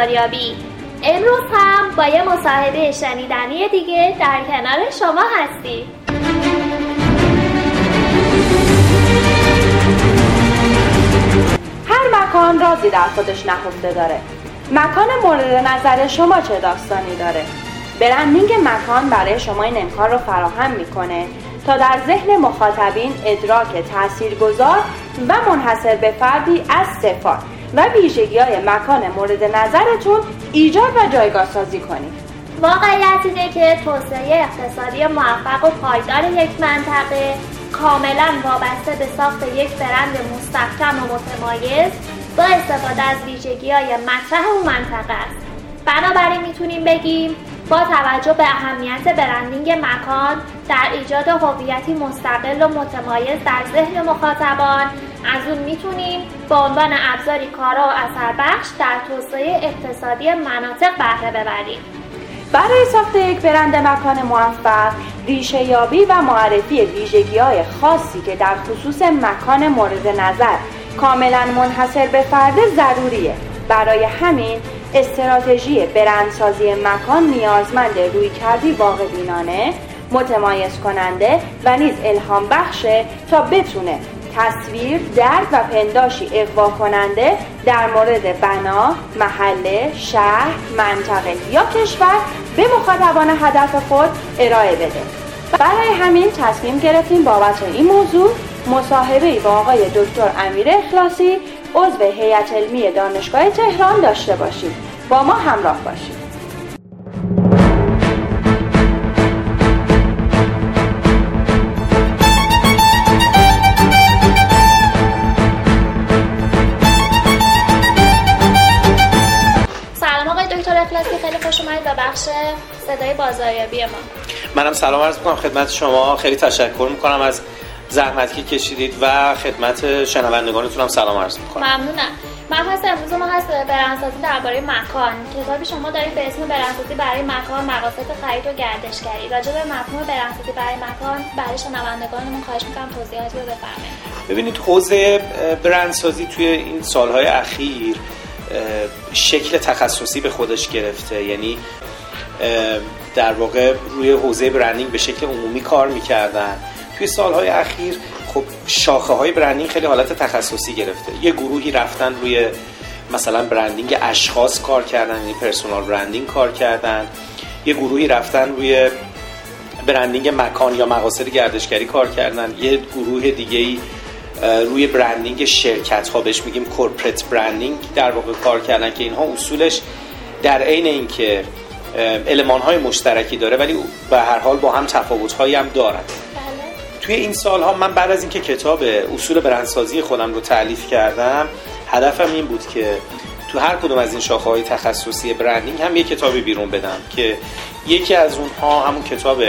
بازاریابی امروز هم با یه مصاحبه شنیدنی دیگه در کنار شما هستیم. هر مکان رازی در خودش نهفته داره. مکان مورد نظر شما چه داستانی داره؟ برندینگ مکان برای شما این امکان رو فراهم می‌کنه تا در ذهن مخاطبین ادراک تاثیرگذار و منحصر به فردی از صفات. و ویژگی های مکان مورد نظرتون ایجاد و جایگاه سازی کنید. واقعیت اینه که توسعه اقتصادی موفق و پایدار یک منطقه کاملا وابسته به ساخت یک برند مستحکم و متمایز با استفاده از ویژگی های مطرح اون منطقه است. بنابراین می‌تونیم بگیم با توجه به اهمیت برندینگ مکان در ایجاد هویتی مستقل و متمایز در ذهن مخاطبان از اون می‌تونیم به عنوان ابزاری کارا و اثر بخش در توسعه اقتصادی مناطق بهره ببریم. برای ساخت یک برند مکان موفق ریشه یابی و معرفی ویژگی های خاصی که در خصوص مکان مورد نظر کاملا منحصر به فرد ضروریه. برای همین استراتژی برندسازی مکان نیازمند روی کردی واقع بینانه متمایز کننده و نیز الهام بخشه تا بتونه تصویر، درک و پنداشی اقوا کننده در مورد بنا، محله، شهر، منطقه یا کشور به مخاطبان هدف خود ارائه بده. برای همین تصمیم گرفتیم بابت این موضوع مصاحبه با آقای دکتر امیر اخلاصی عضو هیئت علمی دانشگاه تهران داشته باشید. با ما همراه باشید. بخش صدای بازاریابی ما. منم سلام عرض می‌کنم خدمت شما. خیلی تشکر می‌کنم از زحمتی که کشیدید و خدمت شنوندگانتون هم سلام عرض می‌کنم. ممنونم. مبحث امروز ما هست برندسازی درباره مکان. کتابی شما دارید به اسم برندسازی برای مکان مقاصد خرید و گردشگری. راجع به مفهوم برندسازی برای مکان برای شنوندگانمون خواهش می‌کنم توضیحاتی رو بفرمایید. ببینید حوزه برندسازی توی این سالهای اخیر شکل تخصصی به خودش گرفته. یعنی در واقع روی حوزه برندینگ به شکل عمومی کار می‌کردن. توی سالهای اخیر خب شاخه های برندینگ خیلی حالت تخصصی گرفته. یه گروهی رفتن روی مثلا برندینگ اشخاص کار کردن یعنی پرسونال برندینگ کار کردن. یه گروهی رفتن روی برندینگ مکان یا مقاصد گردشگری کار کردن. یه گروه دیگه ای روی برندینگ شرکت ها بهش میگیم کورپرات برندینگ در واقع کار کردن که اینها اصولش در عین اینکه المان های مشترکی داره ولی به هر حال با هم تفاوت هایی هم دارن. توی این سال ها من بعد از اینکه کتاب اصول برندسازی خودم رو تعلیف کردم هدفم این بود که تو هر کدوم از این شاخه های تخصصی برندینگ هم یه کتابی بیرون بدم که یکی از اونها همون کتاب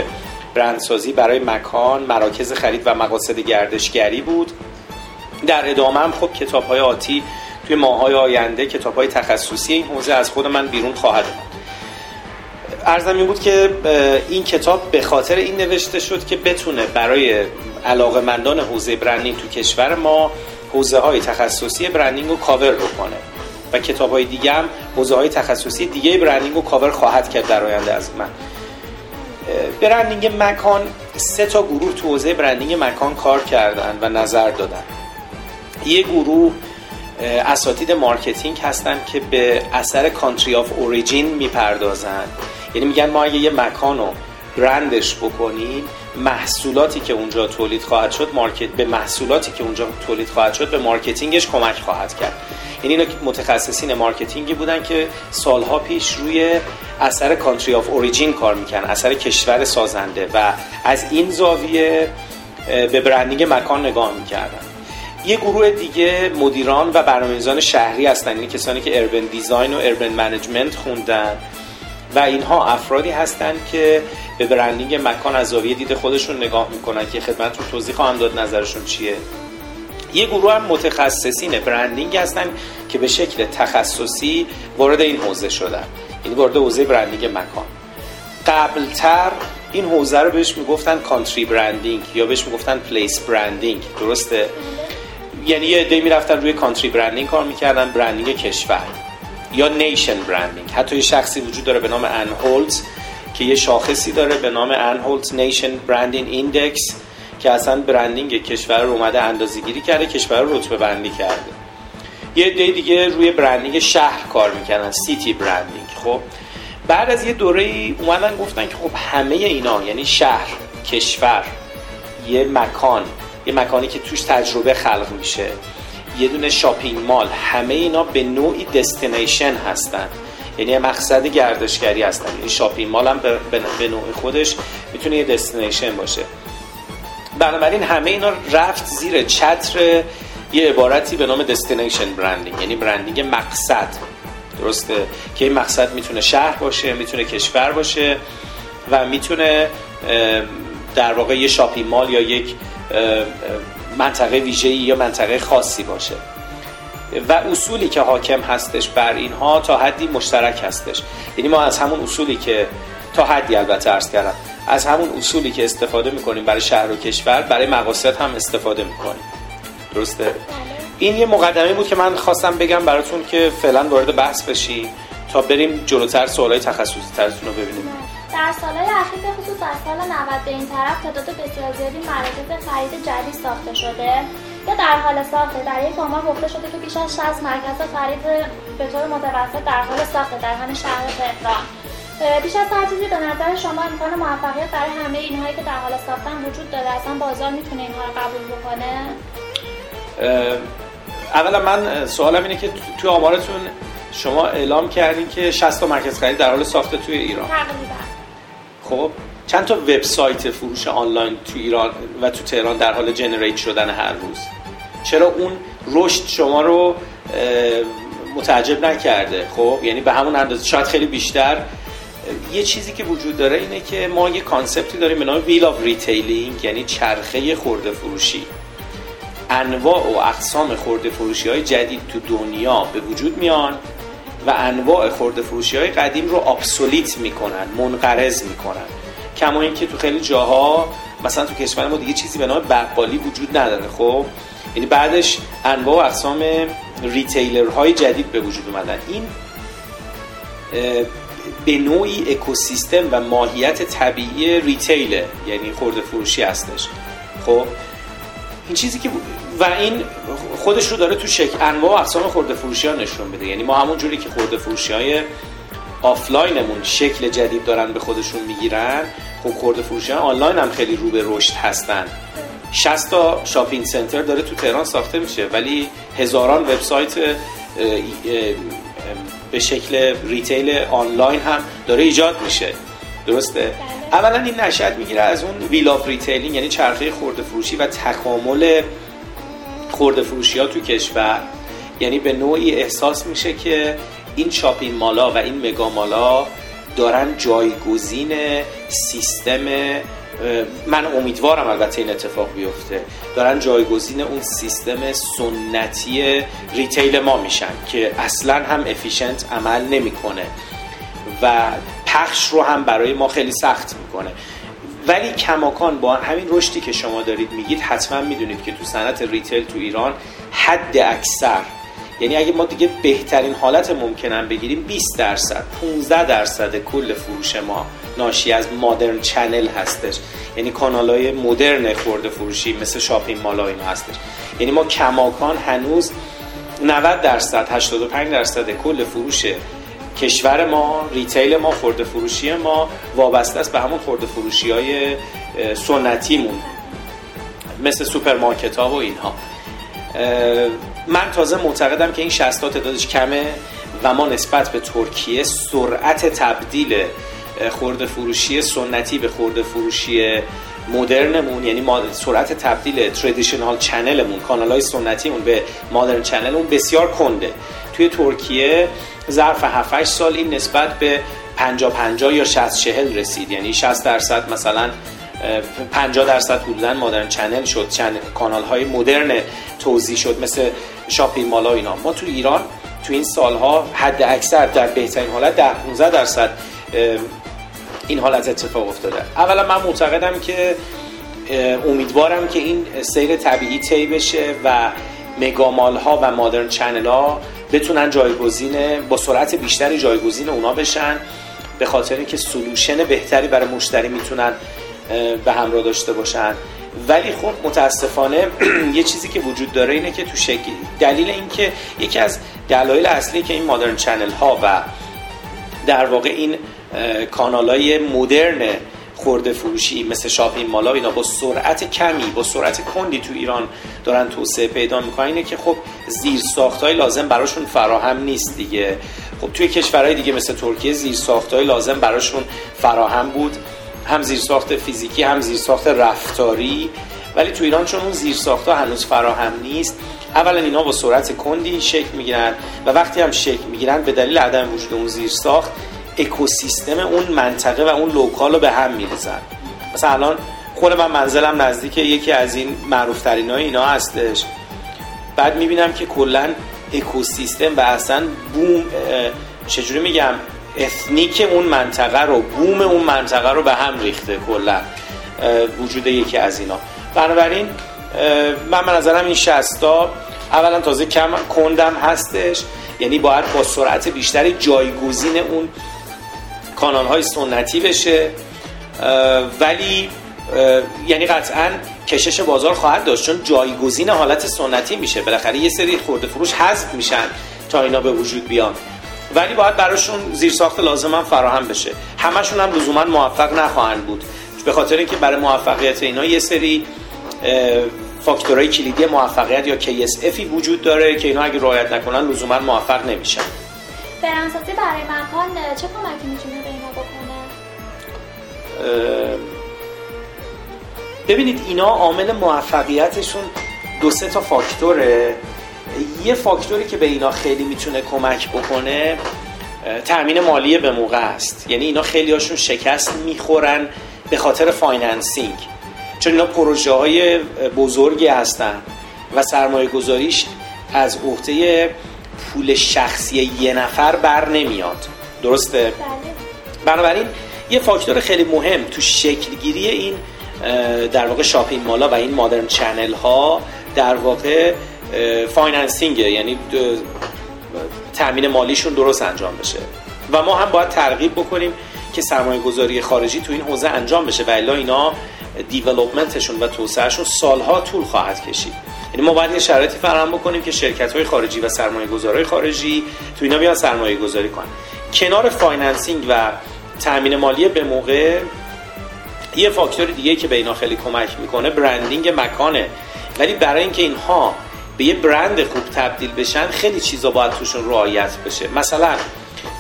برندسازی برای مکان مراکز خرید و مقاصد گردشگری بود. در ادامه هم خب کتاب های آتی توی ماهای آینده کتاب های تخصصی این حوزه از خود من بیرون خواهد عرضم این بود که این کتاب به خاطر این نوشته شد که بتونه برای علاقمندان حوزه branding تو کشور ما حوزه های تخصصی branding رو کاور بکنه و کتاب های دیگه هم حوزه های تخصصی دیگه branding رو کاور خواهد کرد در آینده از من. branding مکان سه تا گروه تو حوزه branding مکان کار کردن و نظر دادن. یه گروه اساتید marketing هستن که به اثر country of origin می‌پردازن. یعنی میگن ما اگه یه مکان رو برندش بکنیم محصولاتی که اونجا تولید خواهد شد market به محصولاتی که اونجا تولید خواهد شد به marketing ش کمک خواهد کرد. یعنی اینا متخصصین marketing ی بودن که سالها پیش روی اثر country of origin کار می‌کنن اثر کشور سازنده و از این زاویه به branding مکان نگاه می‌کردن. یه گروه دیگه مدیران و برنامه‌نویسان شهری هستن یعنی کسانی که urban design و urban management خوندن. و اینها افرادی هستند که به branding مکان از زاویه دید خودشون نگاه می‌کنن که خدمتتون توضیح خواهم داد نظرشون چیه. یه گروه هم متخصصین branding هستن که به شکل تخصصی وارد این حوزه شدن. یعنی وارد حوزه branding مکان. قبلتر این حوزه رو بهش می‌گفتن country branding یا بهش می‌گفتن place branding. درسته؟ یعنی یه عده می‌رفتن روی country branding کار می‌کردن branding کشور. یا nation branding حتی یه شخصی وجود داره به نام Anholt که یه شاخصی داره به نام Anholt nation branding index که اصلا branding کشور رو اومده اندازه گیری کرده کشور رو رتبه بندی کرده. یه عده دیگه روی branding شهر کار می‌کنن city branding خب. بعد از یه دوره اومدن گفتن که خب همه اینا یعنی شهر کشور یه مکان یه مکانی که توش تجربه خلق میشه. یه دونه shopping mall. همه اینا به نوعی destination هستن. یعنی مقصد گردشگری هستن. یعنی shopping mall هم به نوع خودش می‌تونه یه destination باشه. بنابراین همه اینا رفت زیر چتر یه عبارتی به نام دستینیشن برندینگ. یعنی برندینگ مقصد. درسته؟ که این مقصد می‌تونه شهر باشه می‌تونه کشور باشه و می‌تونه در واقع یه شاپینگ مال یا یک منطقه ویژه‌ای یا منطقه خاصی باشه. و اصولی که حاکم هستش بر اینها تا حدی مشترک هستش. یعنی ما از همون اصولی که تا حدی البته ارز کردم از همون اصولی که استفاده می‌کنیم برای شهر و کشور برای مقاصد هم استفاده می‌کنیم. درسته؟ این یه مقدمه بود که من خواستم بگم براتون که فعلا وارد بحث بشی تا بریم جلوتر سوالای تخصصی ترتون رو ببینیم. در سالهای اخیر به خصوص از سال 90 به این طرف تعداد بسیار زیادی مراکز خرید جدید ساخته شده یا در حال ساخته. در یک آمار گفته شده که بیش از 60 مرکز خرید به طور متوسط در حال ساخته در همین شهر تهران. بیش از هر چیزی به نظر شما امکان موفقیت برای همه اینهایی که در حال ساختن وجود داره اصلا بازار می‌تونه اینها رو قبول بکنه؟ اولا من سوالم اینه که توی آمارتون شما اعلام کردین که 60 تا مرکز خرید در حال ساخته توی ایران. تقریبا. خب چند تا وبسایت فروش آنلاین تو ایران و تو تهران در حال جنریت شدن هر روز؟ چرا اون رشد شما رو متعجب نکرده؟ خب یعنی به همون اندازه شاید خیلی بیشتر. یه چیزی که وجود داره اینه که ما یه concept ی داریم به نام wheel of retailing یعنی چرخه خورده فروشی. انواع و اقسام خورده فروشی های جدید تو دنیا به وجود میان. و انواع خورده فروشی های قدیم رو obsolete می‌کنن منقرض می‌کنن. کما اینکه تو خیلی جاها مثلا تو کشور ما دیگه چیزی به نام بقالی وجود نداره خب؟ یعنی بعدش انواع و اقسام retailer های جدید به وجود اومدن. این به نوعی اکوسیستم و ماهیت طبیعی retail ه یعنی خورده فروشی هستش. خب؟ این چیزی که و این خودش رو داره تو شکل انواع و اقسام خورده فروشی ها نشون میده. یعنی ما همون جوری که خورده فروشی های آفلاینمون شکل جدید دارن به خودشون می‌گیرن خب خورده فروشی آنلاین هم خیلی رو به رشد هستن. 60 تا shopping center داره تو تهران ساخته میشه ولی هزاران وبسایت به شکل retail آنلاین هم داره ایجاد میشه. درسته؟ اولا این نشأت می‌گیره از اون wheel retailing یعنی چرخه خورده فروشی و تکامل خورده فروشی ها تو کشور یعنی به نوعی احساس میشه که این shopping mall ا و این mega mall ا دارن جایگزین سیستم من امیدوارم البته این اتفاق بیفته دارن جایگزین اون سیستم سنتی retail ما میشن که اصلا هم efficient عمل نمی‌کنه و پخش رو هم برای ما خیلی سخت می‌کنه. ولی کماکان با همین رشدی که شما دارید میگید حتما می‌دونید که تو صنعت retail تو ایران حد اکثر یعنی اگه ما دیگه بهترین حالت ممکنم بگیریم 20 درصد 15 درصد کل فروش ما ناشی از modern channel هستش. یعنی کانال های مدرن خورده فروشی مثل shopping mall اینا هستش. یعنی ما کماکان هنوز 90 درصد 85 درصد کل فروش کشور ما retail ما خورده فروشی ما وابسته است به همون خورده فروشی های سنتیمون مثل سوپرمارکت ها و اینها. من تازه معتقدم که این 60 تعدادش کمه و ما نسبت به ترکیه سرعت تبدیل خورده فروشی سنتی به خورده فروشی مدرنمون یعنی سرعت تبدیل traditional channel مون کانال های سنتیمون به modern channel مون بسیار کنده. توی ترکیه ظرف 7 سال این نسبت به 50 50 یا 60 40 رسید. یعنی 60 درصد مثلا 50 درصد حدودا modern channel شد چند کانال های مدرن توضیح شد مثل shopping mall ا اینا. ما تو ایران تو این سالها حد اکثر در بهترین حالت در 15 درصد این حالت اتفاق افتاده. اولا من معتقدم که امیدوارم که این سیر طبیعی طی بشه و mega mall ها و modern channel ها بتونن جایگزین با سرعت بیشتری جایگزین اونا بشن به خاطر اینکه سلوشن بهتری برای مشتری می‌تونن به همراه داشته باشن. ولی خب متاسفانه یه چیزی که وجود داره اینه که تو شکل دلیل اینکه یکی از دلایل اصلی که این مادرن چنل ها و در واقع این کانال های مدرن خورده فروشی مثل شاپین مالا اینا با سرعت کمی با سرعت کندی تو ایران دارن توسعه پیدا می‌کنن. اینه که خب زیر های لازم براشون فراهم نیست دیگه. خب توی کشورهای دیگه مثل ترکیه زیر های لازم براشون فراهم بود. هم زیر ساخت فیزیکی هم زیر ساخت رفتاری. ولی تو ایران چون اون زیر ها هنوز فراهم نیست اولا اینا با سرعت کندی شکل می‌گیرن و وقتی هم شکل می‌گیرن به دلیل عدم وجود اون زیر ساخت اکوسیستم اون منطقه و اون لوکال رو به هم میریزن. مثلا الان خود من منزلم نزدیک یکی از این معروف ترین های اینا هستش. بعد می‌بینم که کلا اکوسیستم و اصلا بوم چجوری میگم اثنیک اون منطقه رو بوم اون منطقه رو به هم ریخته کلا وجود یکی از اینا. بنابراین من من نظرم این شستا اولا تازه کم کندم هستش. یعنی باید با سرعت بیشتری جایگزین اون کانال های سنتی بشه ولی یعنی قطعا کشش بازار خواهد داشت چون جایگزین حالت سنتی میشه. بالاخره یه سری خورده فروش حذف میشن تا اینا به وجود بیان. ولی باید براشون زیرساخت لازم هم فراهم بشه. همشون هم لزوما موفق نخواهند بود. به خاطر اینکه برای موفقیت اینا یه سری فاکتورهای کلیدی موفقیت یا KSFی وجود داره که اینا اگه رعایت نکنن لزوما موفق نمیشن. برنامه‌سازی برای مکان چه کمکی می‌تونه ببینید اینا عامل موفقیتشون دو سه تا فاکتوره یه فاکتوری که به اینا خیلی می‌تونه کمک بکنه تأمین مالی به موقع است یعنی اینا خیلی هاشون شکست می‌خورن به خاطر financing چون اینا پروژه های بزرگی هستن و سرمایه گذاریش از عهده پول شخصی یه نفر بر نمیاد درسته؟ بله. بنابراین یه فاکتور خیلی مهم تو شکلگیری این در واقع shopping mall ا و این modern channel ها در واقع financing یعنی تامین مالیشون درست انجام بشه. و ما هم باید ترغیب بکنیم که سرمایه گذاری خارجی تو این حوزه انجام بشه. و الا اینا development شون و توسعهشون سالها طول خواهد کشید. یعنی ما باید یه شرایطی فراهم بکنیم که شرکت های خارجی و سرمایه گذارای خارجی تو اینا بیان سرمایه گذاری کنن. کنار financing و تامین مالی به موقع یه فاکتور دیگه که به اینا خیلی کمک می‌کنه branding مکانه. ولی برای اینکه اینها به یه برند خوب تبدیل بشن خیلی چیزا باید توشون رعایت بشه. مثلا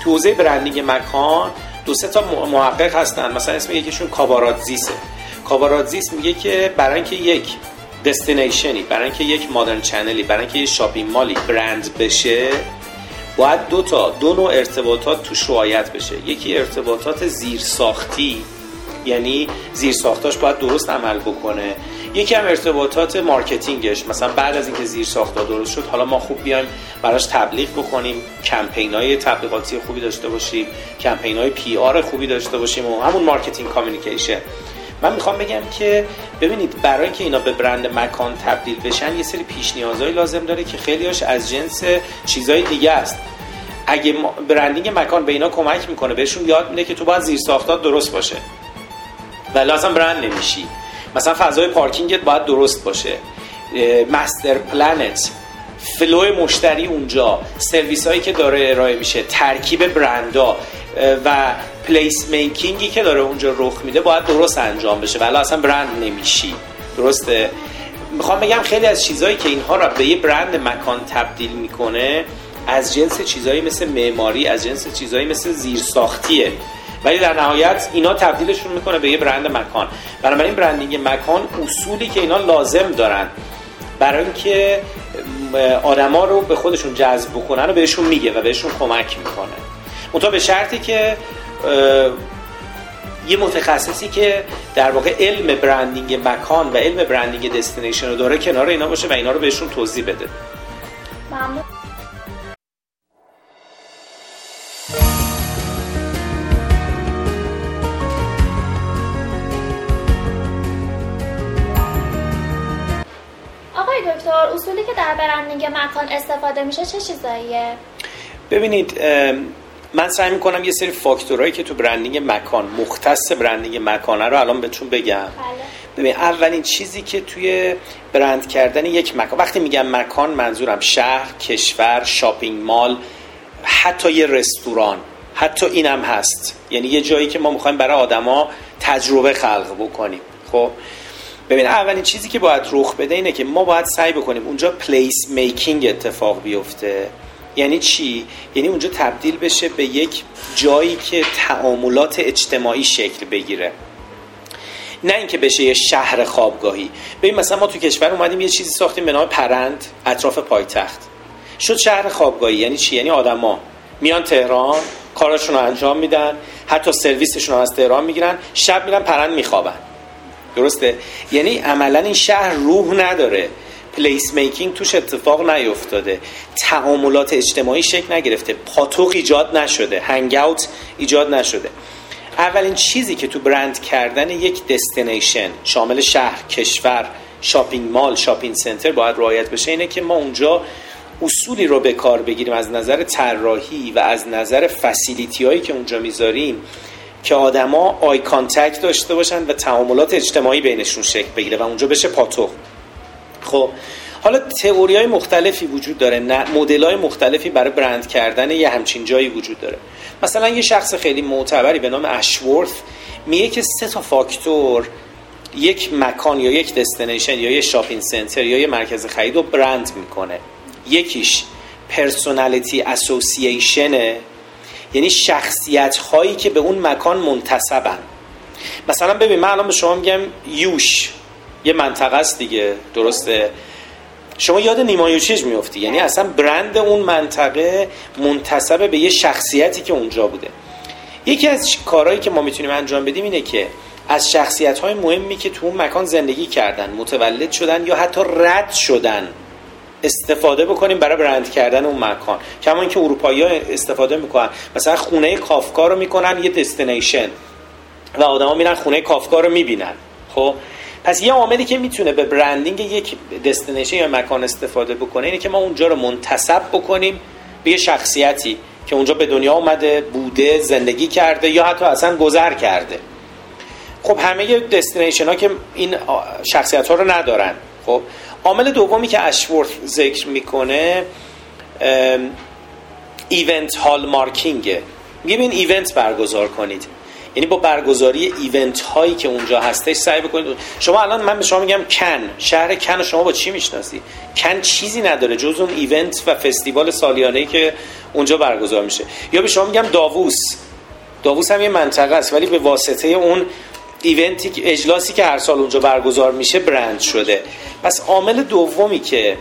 تو حوزه branding مکان دو سه تا محقق هستن. مثلا اسم یکیشون کاواراتزیسه کاواراتزیس میگه که برای اینکه یک destination ی برای اینکه یک modern channel ی برای اینکه یک shopping mall ی برند بشه باید دو تا دو نوع ارتباطات توش رعایت بشه. یکی ارتباطات زیرساختی یعنی زیرساختاش باید درست عمل بکنه. یکی هم ارتباطات marketing ش مثلا بعد از اینکه زیر ساختا درست شد حالا ما خوب بیایم براش تبلیغ بکنیم کمپین های تبلیغاتی خوبی داشته باشیم کمپین های PR خوبی داشته باشیم و همون marketing communication. من می‌خوام بگم که ببینید برای اینکه اینا به برند مکان تبدیل بشن یه سری پیش نیازهایی لازم داره که خیلیاش از جنس چیزای دیگه است. اگه branding مکان به اینا کمک می‌کنه بهشون یاد میده که تو باید زیر ساختات درست باشه. والا برند نمیشی. مثلا فضای پارکینگت باید درست باشه. master planت flow مشتری اونجا سرویس هایی که داره ارائه میشه ترکیب برندا و place making ی که داره اونجا رخ میده باید درست انجام بشه. والا اصلا برند نمیشی. درسته؟ می‌خوام بگم خیلی از چیزهایی که اینها را به یه برند مکان تبدیل می‌کنه از جنس چیزهایی مثل معماری از جنس چیزهایی مثل زیرساختیه. ولی در نهایت اینا تبدیلشون می‌کنه به یه برند مکان. بنابراین برندینگ مکان اصولی که اینا لازم دارن. برای اینکه آدما رو به خودشون جذب بکنن و بهشون میگه و بهشون کمک می‌کنه. منتها به شرطی که یه متخصصی که در واقع علم برندینگ مکان و علم برندینگ دستینیشن رو داره کنار اینا باشه و اینا رو بهشون توضیح بده. ممنون. آقا آقای دکتر اصولی که در برندینگ مکان استفاده میشه چه چیزاییه؟ ببینید من سعی می‌کنم یه سری فاکتورهایی که تو branding مکان مختص branding مکانه رو الان بهتون بگم. بله. ببین اولین چیزی که توی برند کردن یک مکان وقتی میگم مکان منظورم شهر کشور shopping mall حتی یه رستوران حتی اینم هست. یعنی یه جایی که ما می‌خوایم برای آدما تجربه خلق بکنیم. خب؟ ببین اولین چیزی که باید رخ بده اینه که ما باید سعی بکنیم اونجا place making اتفاق بیفته. یعنی چی؟ یعنی اونجا تبدیل بشه به یک جایی که تعاملات اجتماعی شکل بگیره. نه اینکه بشه یه شهر خوابگاهی. ببین مثلا ما تو کشور اومدیم یه چیزی ساختیم به نام پرند اطراف پایتخت. شد شهر خوابگاهی. یعنی چی؟ یعنی آدما میان تهران کاراشون رو انجام میدن حتی سرویسشون رو از تهران می‌گیرن شب میرن پرند میخوابن. درسته؟ یعنی عملا این شهر روح نداره. place making توش اتفاق نیفتاده. تعاملات اجتماعی شکل نگرفته. پاتوق ایجاد نشده. hangout ایجاد نشده. اولین چیزی که تو برند کردن یک destination شامل شهر کشور shopping mall shopping center باید رعایت بشه اینه که ما اونجا اصولی رو به کار بگیریم. از نظر طراحی و از نظر facility هایی که اونجا می‌ذاریم که آدما eye contact داشته باشن و تعاملات اجتماعی بینشون شکل بگیره و اونجا بشه پاتو خب حالا تئوری های مختلفی وجود داره مدل های مختلفی برای برند کردن یه همچین جایی وجود داره. مثلا یه شخص خیلی معتبری به نام اشورث میگه که سه تا فاکتور یک مکان یا یک destination یا یه shopping center یا یه مرکز خرید رو برند می‌کنه. یکیش personality association ه یعنی شخصیت هایی که به اون مکان منتسبن مثلا ببین من الان به شما میگم یوش. یه منطقه است دیگه درسته؟ شما یاد نیمایوچیج میفتی یعنی اصلا برند اون منطقه منتصبه به یه شخصیتی که اونجا بوده. یکی از کارهایی که ما می‌تونیم انجام بدیم اینه که از شخصیت های مهمی که تو اون مکان زندگی کردن متولد شدن یا حتی رد شدن استفاده بکنیم برای برند کردن اون مکان. کما اینکه اروپایی ها استفاده می‌کنن. مثلا خونه کافکا رو می‌کنن یه دستینیشن و آدما میرن خونه کافکا رو می‌بینن. خب؟ پس یه عاملی که می‌تونه به برندینگ یک دستینیشن یا مکان استفاده بکنه اینه که ما اونجا رو منتصب بکنیم به یه شخصیتی که اونجا به دنیا اومده بوده زندگی کرده یا حتی اصلا گذر کرده. خب همه دستینیشن ها که این شخصیت ها رو ندارن. خب عامل دومی که اشورث ذکر می‌کنه event hallmarking ه میگه این event برگزار کنید. یعنی با برگزاری event هایی که اونجا هستش سعی بکنید. شما الان من به شما میگم کن. شهر کن شما با چی می‌شناسی؟ کن چیزی نداره جز اون event و فستیوال سالیانه ای که اونجا برگزار میشه. یا به شما میگم داووس. داووس هم یه منطقه است ولی به واسطه اون event ی اجلاسی که هر سال اونجا برگزار میشه برند شده. پس عامل دومی که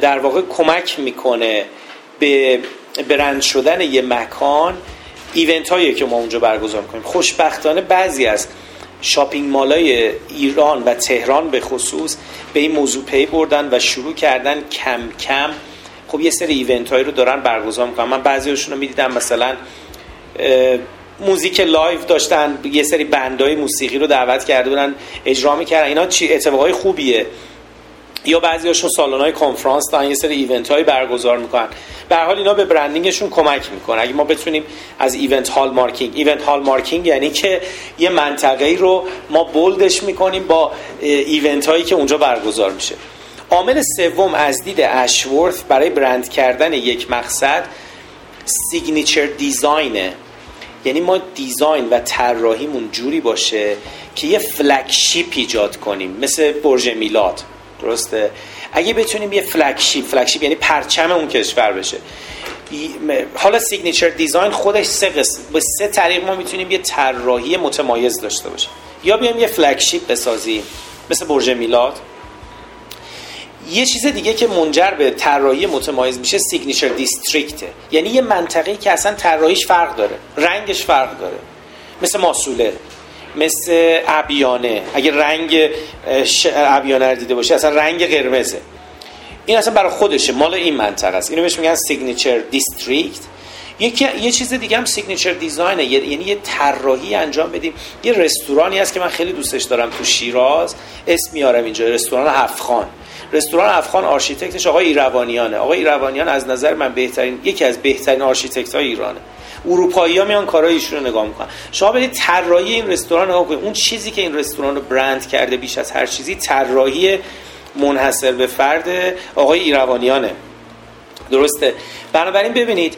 در واقع کمک می‌کنه به برند شدن یه مکان event هایی که ما اونجا برگزار می‌کنیم. خوشبختانه بعضی از shopping mall ای ایران و تهران به خصوص به این موضوع پی بردن و شروع کردن کم کم. خب یه سری event هایی رو دارن برگزار می‌کنن. من بعضیشون رو می‌دیدم مثلا music live داشتن یه سری band ای موسیقی رو دعوت کرده بودن اجرا می‌کردن. اینا چی؟ اتفاقای خوبیه. یا بعضیاشون های کنفرانس دارن یه سری event های برگزار می‌کنن. به حال اینا به branding شون کمک می‌کنه اگه ما بتونیم از event hallmarking event hallmarking یعنی که یه منطقه رو ما bold ش می‌کنیم با event هایی که اونجا برگزار میشه. عامل سوم از دید اشورث برای برند کردن یک مقصد signature design ه. یعنی ما design و طراحیمون جوری باشه که یه flagship ایجاد کنیم. مثل برج میلاد. درسته؟ اگه بتونیم یه flagship flagship یعنی پرچم اون کشور بشه. حالا signature design خودش سه قسم به سه طریق ما می‌تونیم یه طراحی متمایز داشته باشیم. یا بیایم یه flagship بسازیم مثل برج میلاد. یه چیز دیگه که منجر به طراحی متمایز میشه signature district ه یعنی یه منطقه‌ای که اصلا طراحیش فرق داره رنگش فرق داره. مثل ماسوله. مثل ابیانه. اگه رنگ ابیانه رو دیده باشه اصلا رنگ قرمزه. این اصلا برای خودشه مال این منطقه است. اینو بهش میگن signature district یکی یه چیز دیگه هم signature design ه یعنی یه طراحی انجام بدیم. یه رستورانی هست که من خیلی دوستش دارم تو شیراز. اسم میارم اینجا رستوران هفخان رستوران هفخان آرشیتکتش آقای ایروانیانه. آقای ایروانیان از نظر من بهترین یکی از بهترین آرشیتکت های ایرانه. اروپایی ها میان کارهای ایشون رو نگاه می‌کنن. شما برید طراحی این رستوران نگاه کنید. اون چیزی که این رستوران رو برند کرده بیش از هر چیزی طراحی منحصر به فرد آقای ایروانیانه. درسته؟ بنابراین ببینید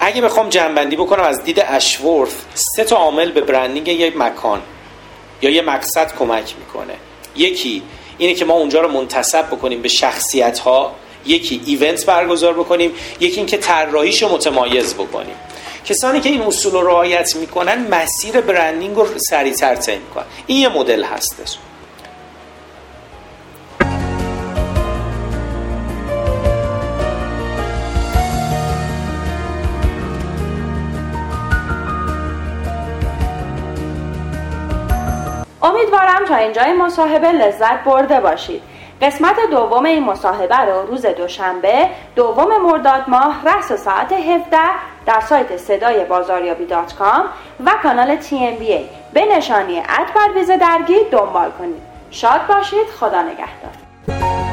اگه بخوام جنبندی بکنم از دید اشورث سه تا عامل به برندینگ یک مکان یا یه مقصد کمک می‌کنه. یکی اینه که ما اونجا رو منتصب بکنیم به شخصیت ها یکی ایونت برگزار بکنیم یکی اینکه طراحیش رو متمایز بکنیم. کسانی که این اصول رو رعایت می‌کنن مسیر برندینگ رو سریعتر طی می‌کنن. این یه مدل هستش. امیدوارم تا اینجای مصاحبه لذت برده باشید. قسمت دوم این مصاحبه رو روز دوشنبه دوم مرداد ماه رأس ساعت 17 در سایت صدای بازاریابی dot com و کانال TMBA. به نشانی at پرویز درگی دنبال کنید. شاد باشید. خدا نگهدار.